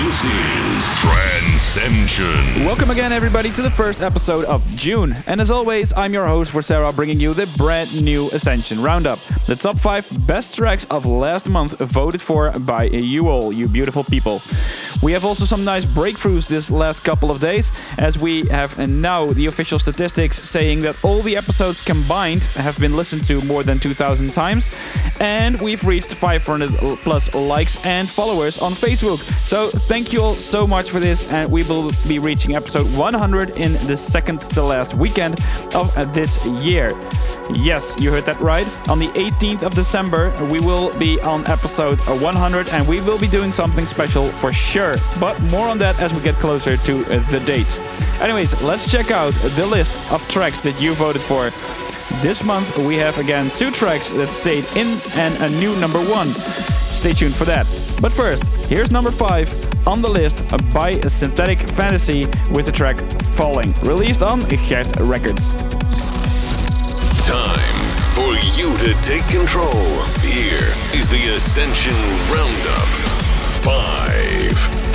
this is Trancescension. Welcome again, everybody, to the first episode of June. And as always, I'm your host Vorcera, bringing you the brand new Ascension Roundup. The top five best tracks of last month voted for by you all, you beautiful people. We have also some nice breakthroughs this last couple of days, as we have now the official statistics saying that all the episodes combined have been listened to more than 2,000 times, and we've reached 500 plus likes and followers on Facebook. So thank you all so much for this, and we will be reaching episode 100 in the second to last weekend of this year. Yes, you heard that right. On the 18th of December, we will be on episode 100, and we will be doing something special for sure. But more on that as we get closer to the date. Anyways, let's check out the list of tracks that you voted for. This month, we have again two tracks that stayed in and a new number one. Stay tuned for that. But first, here's number five on the list by Synthetic Fantasy with the track Falling, released on Gert Records. Time for you to take control. Here is the Ascension Roundup. Five.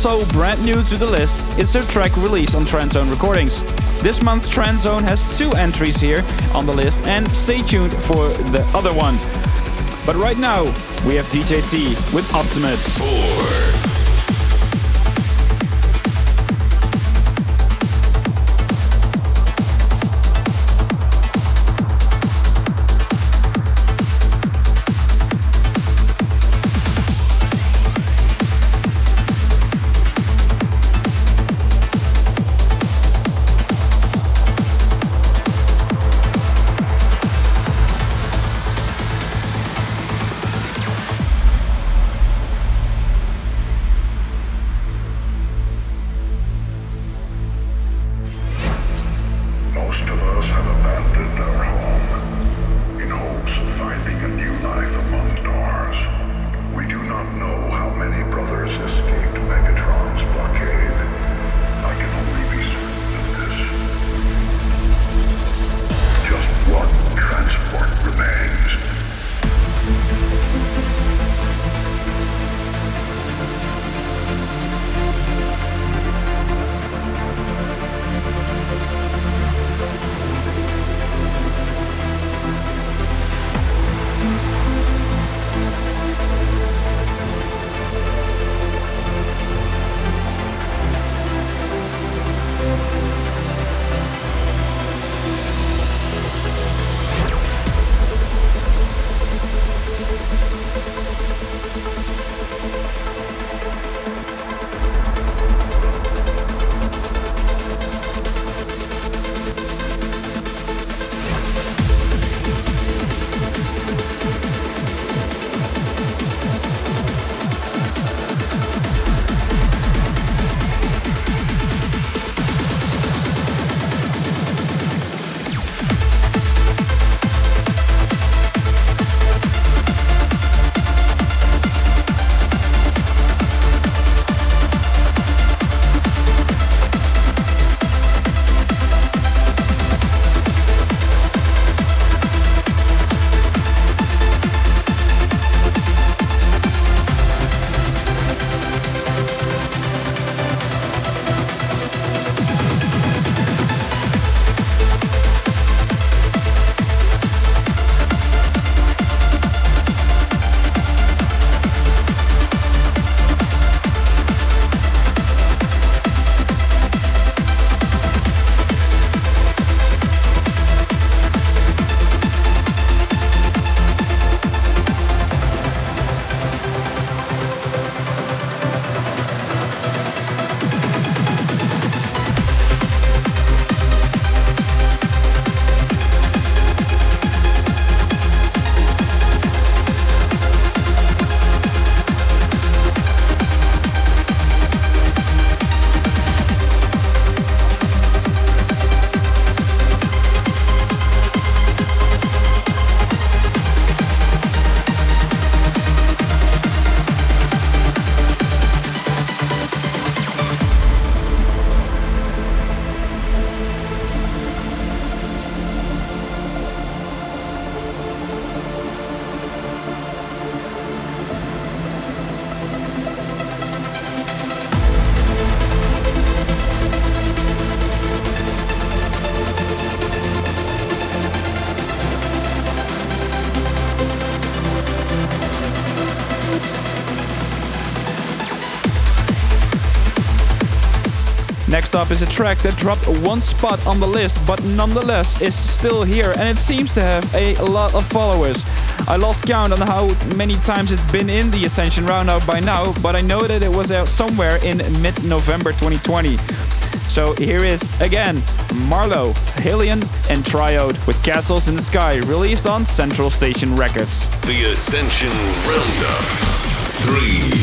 Also brand new to the list is their track released on TranZone Recordings. This month, TranZone has two entries here on the list, and stay tuned for the other one. But right now, we have DJ T with Optimus. Four. Up is a track that dropped one spot on the list, but nonetheless is still here, and it seems to have a lot of followers. I lost count on how many times it's been in the Ascension Roundup by now, but I know that it was out somewhere in mid November 2020. So here is again MaRLo, HALIENE, and Triode with Castles in the Sky, released on Central Station Records. The Ascension Roundup 3.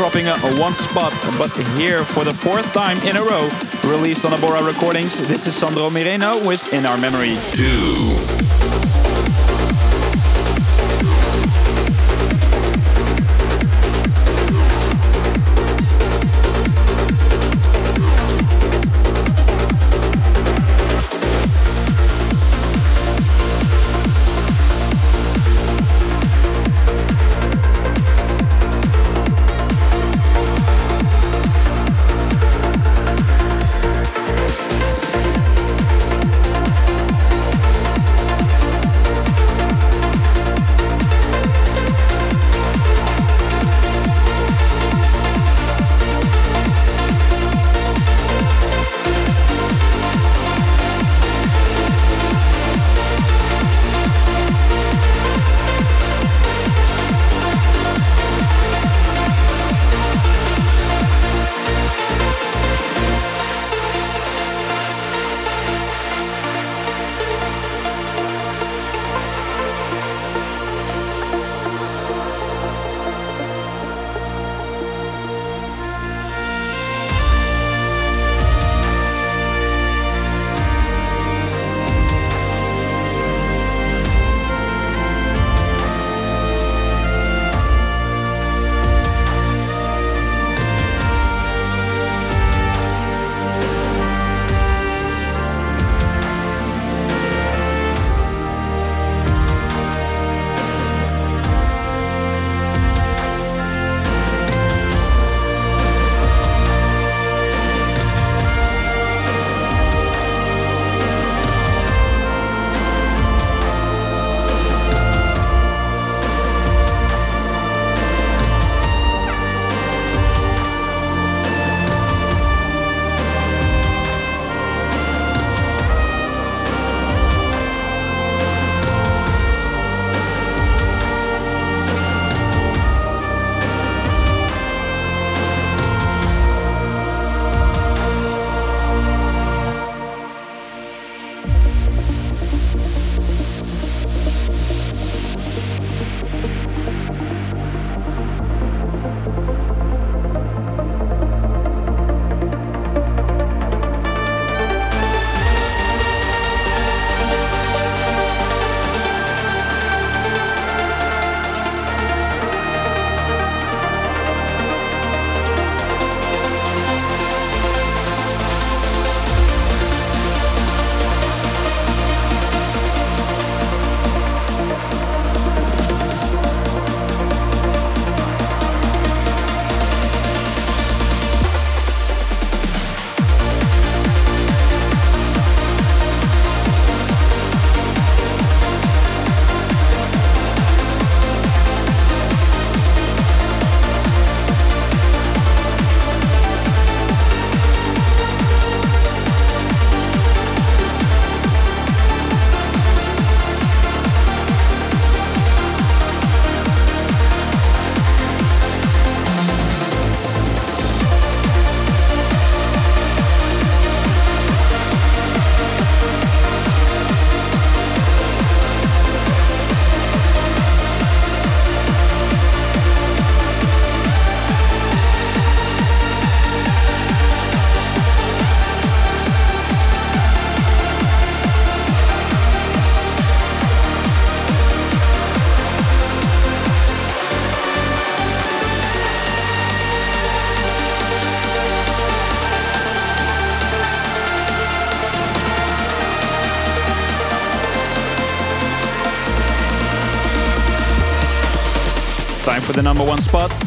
Dropping a, a one spot, but here for the fourth time in a row, released on Abora Recordings. This is Sandro Mireno with In Our Memory. Two.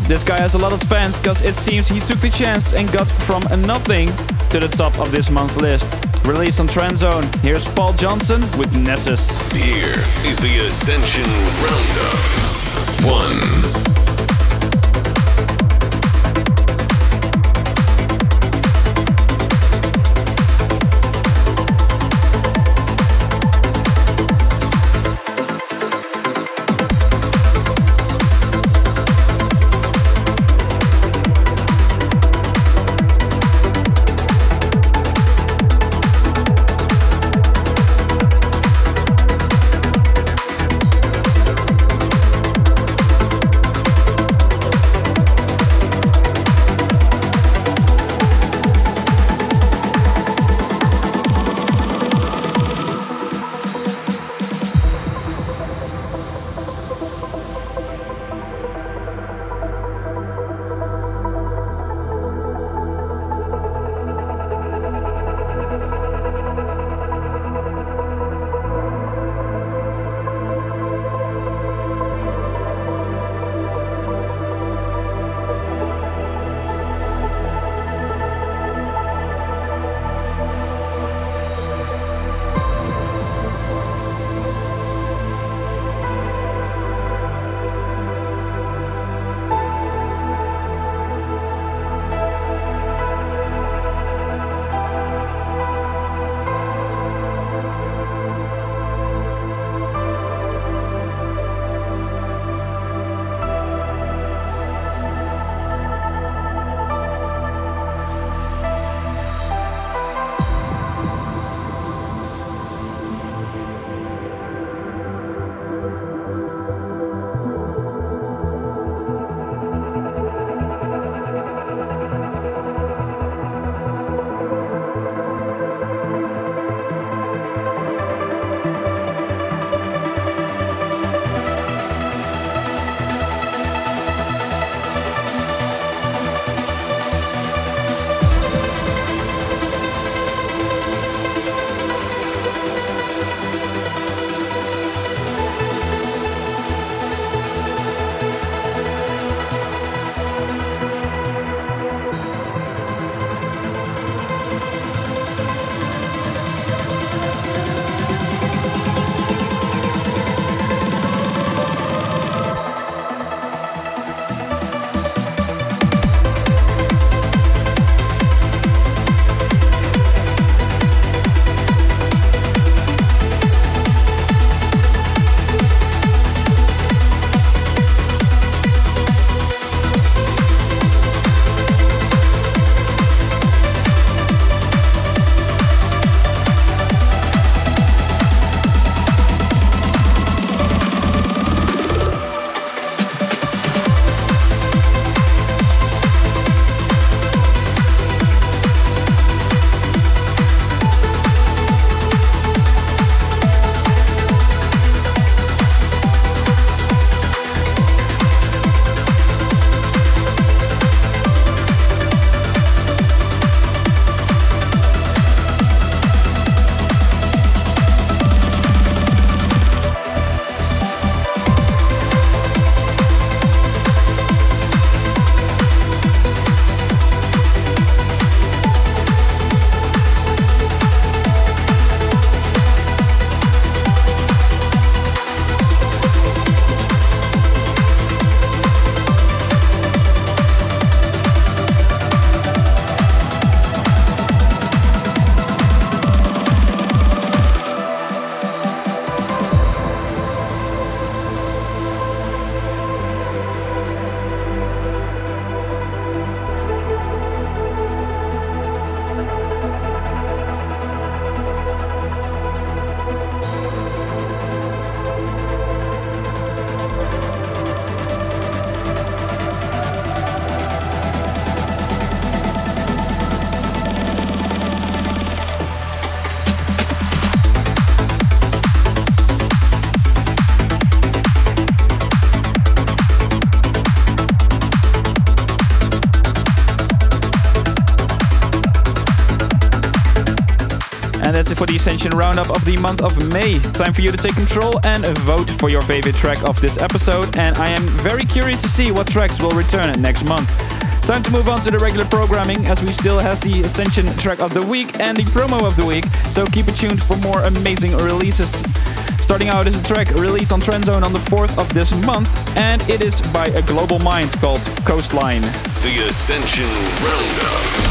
This guy has a lot of fans because it seems he took the chance and got from nothing to the top of this month's list. Released on TranZone, here's Paul Johnson with Nessus. Here is the Ascension Roundup. 1. And that's it for the Ascension Roundup of the month of May. Time for you to take control and vote for your favorite track of this episode. And I am very curious to see what tracks will return next month. Time to move on to the regular programming as we still has the Ascension track of the week and the promo of the week. So keep it tuned for more amazing releases. Starting out is a track released on TranZone on the 4th of this month, and it is by a global mind called Coastline. The Ascension Roundup.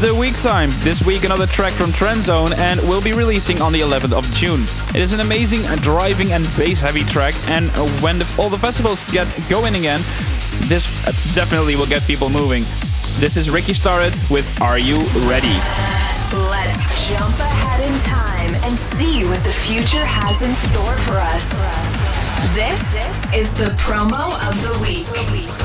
The week time. This week, another track from TranZone, and will be releasing on the 11th of June. It is an amazing driving and bass heavy track, and when the, all the festivals get going again, this uh, definitely will get people moving. This is Rikki Starrett with Are You Ready? Let's jump ahead in time and see what the future has in store for us. This is the promo of the week.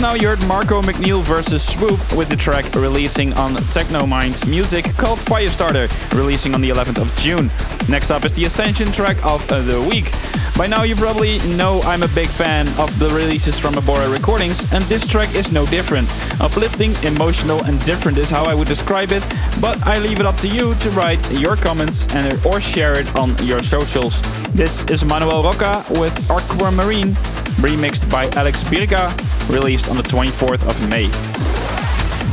Just now you heard Marco McNeil versus Swoop with the track releasing on Technomind Music called Firestarter, releasing on the 11th of June. Next up is the Ascension track of uh, the week. By now you probably know I'm a big fan of the releases from Abora Recordings, and this track is no different. Uplifting, emotional, and different is how I would describe it, but I leave it up to you to write your comments and or share it on your socials. This is Manuel Roca with Aquamarine, remixed by Alex Birka, released on the 24th of May.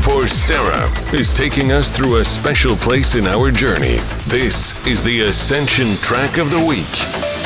Vorcera is taking us through a special place in our journey. This is the Ascension track of the week.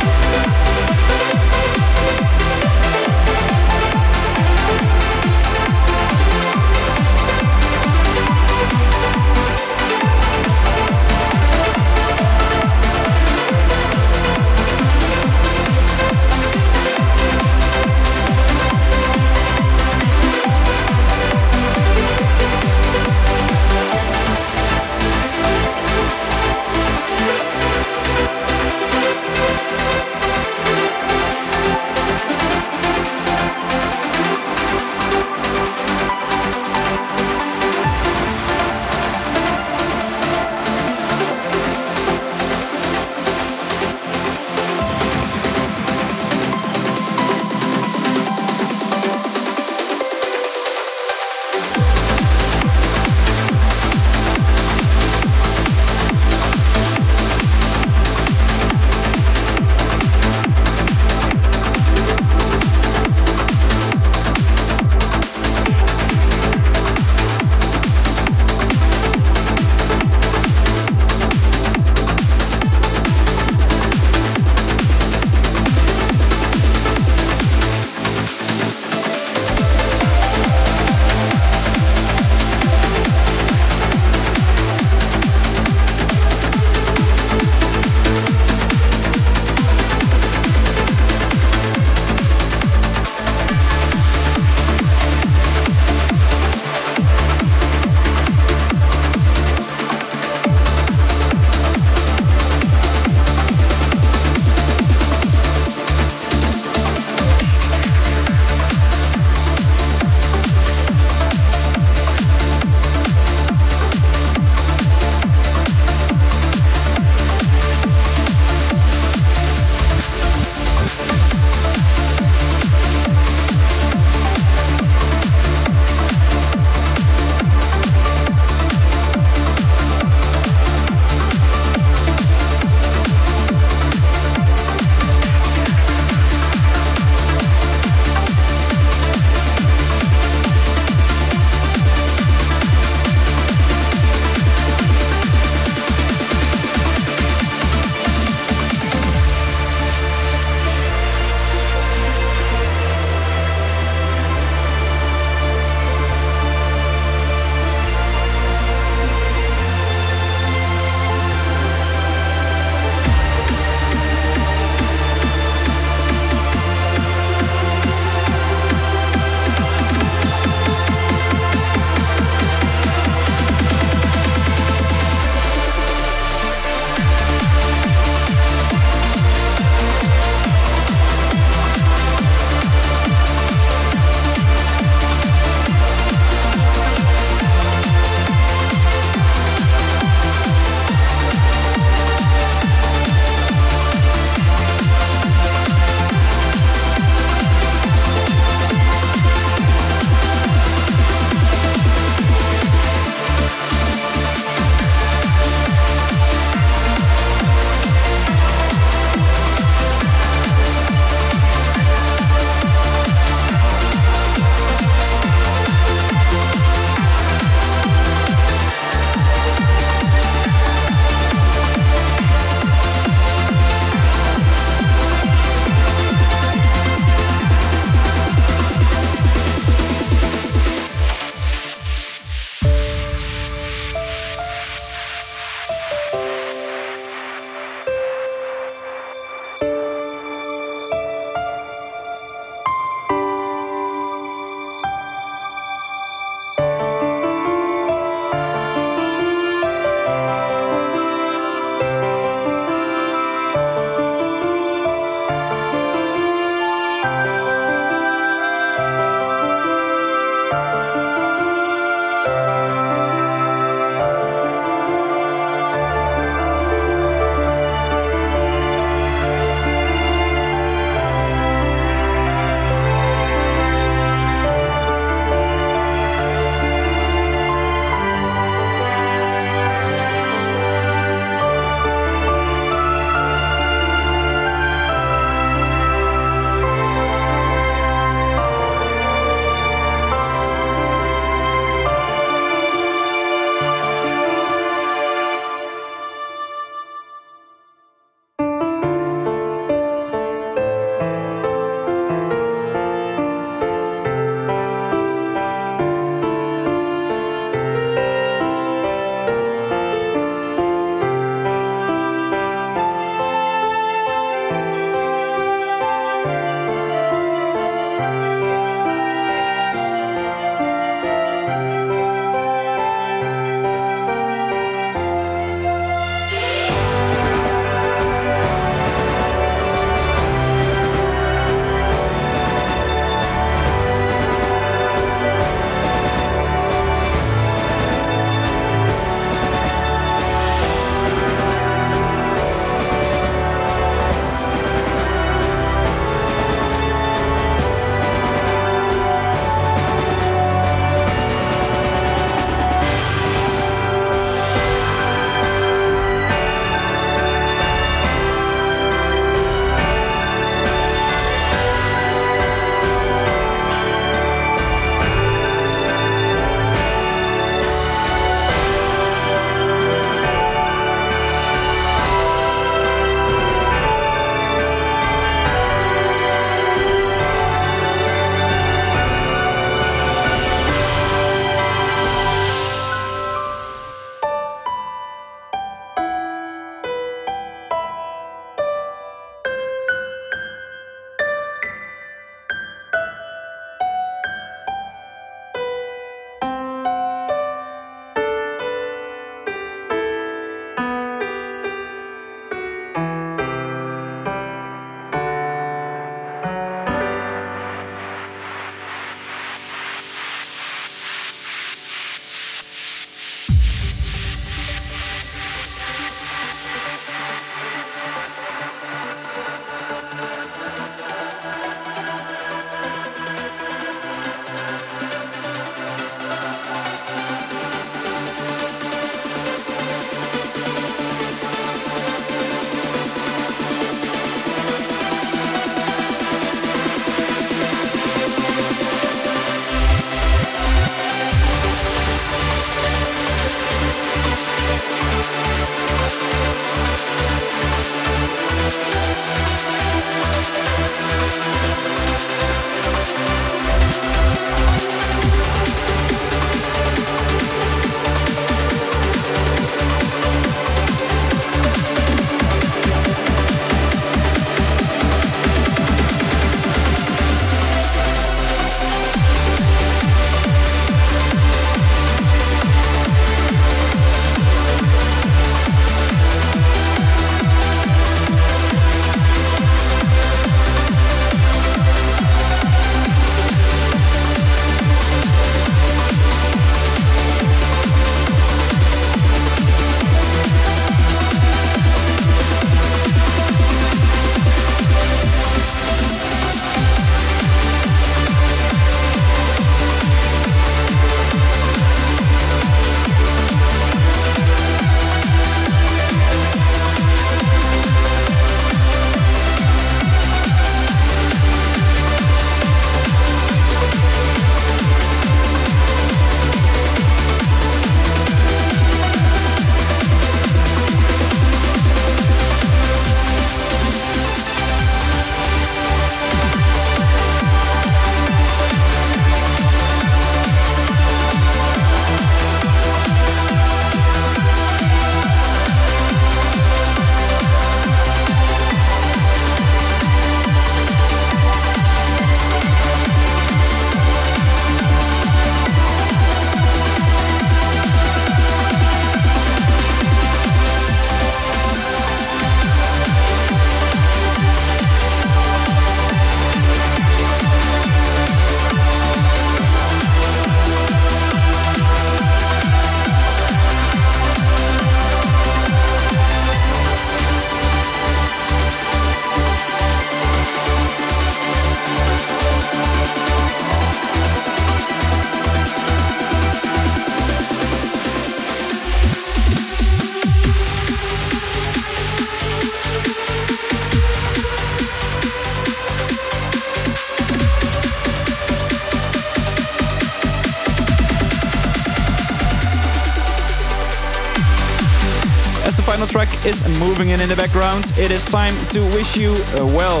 In in the background, it is time to wish you uh, well.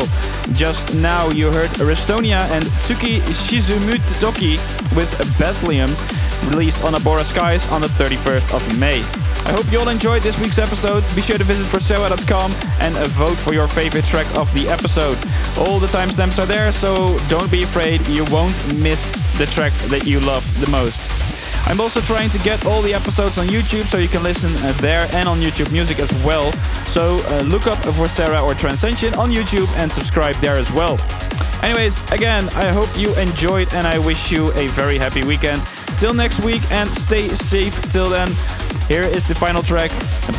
Just now you heard Restonia and Tsuki Shizumutoki with Bethlehem, released on Abora Skies on the 31st of May. I hope you all enjoyed this week's episode. Be sure to visit vorcera.com and vote for your favorite track of the episode. All the timestamps are there, so don't be afraid, you won't miss the track that you loved the most. I'm also trying to get all the episodes on YouTube so you can listen uh, there and on YouTube Music as well. So uh, look up Vorcera or Trancescension on YouTube and subscribe there as well. Anyways, again, I hope you enjoyed and I wish you a very happy weekend. Till next week and stay safe till then. Here is the final track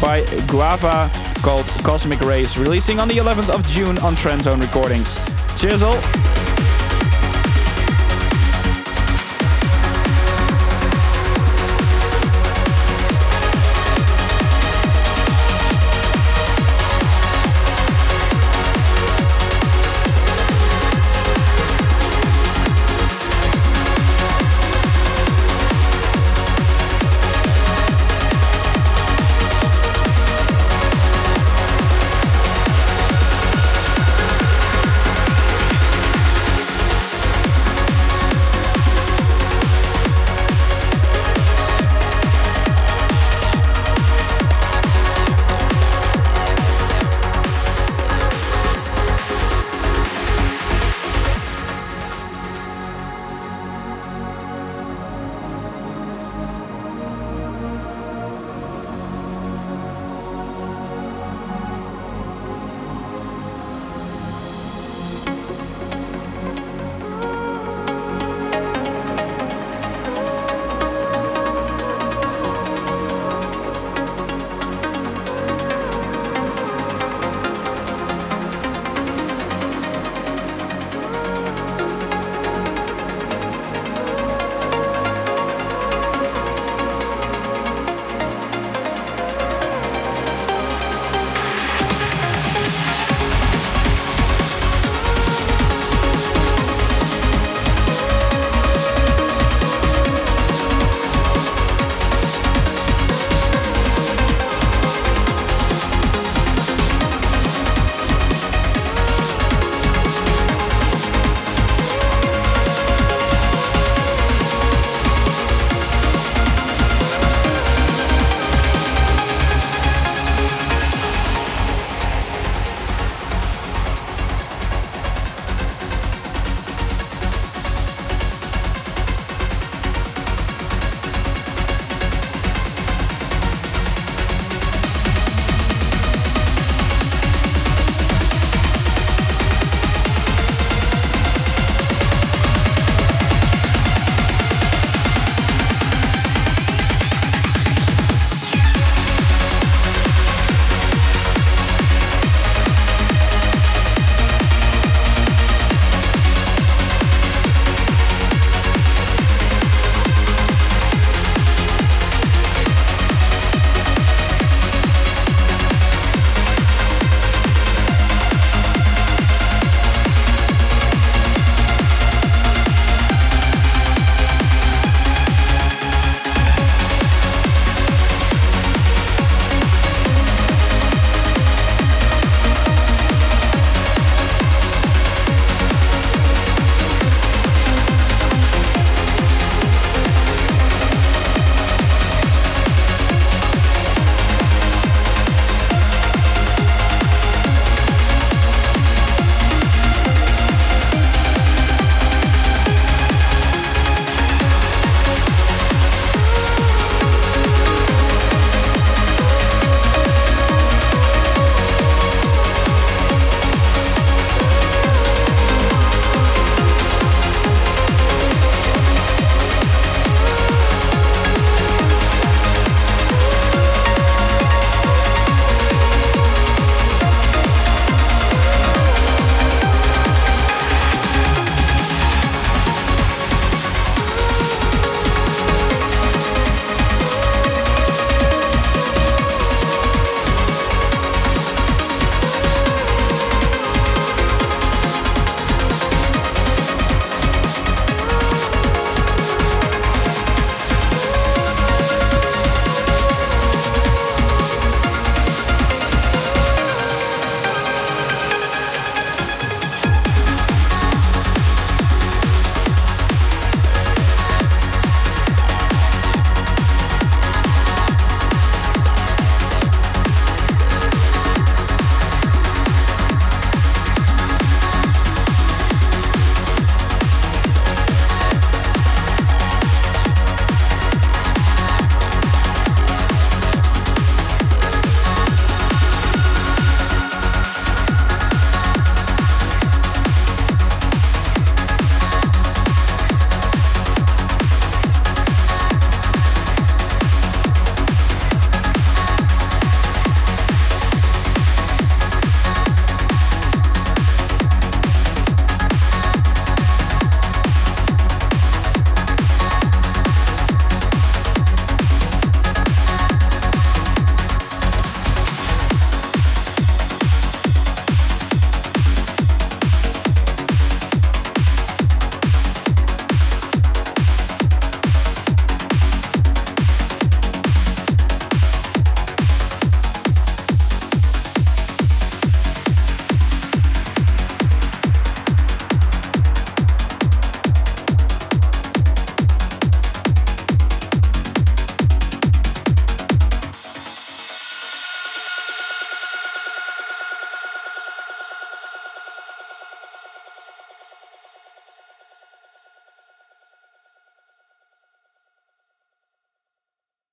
by Guava called Cosmic Rays, releasing on the 11th of June on TranZone Recordings. Cheers all!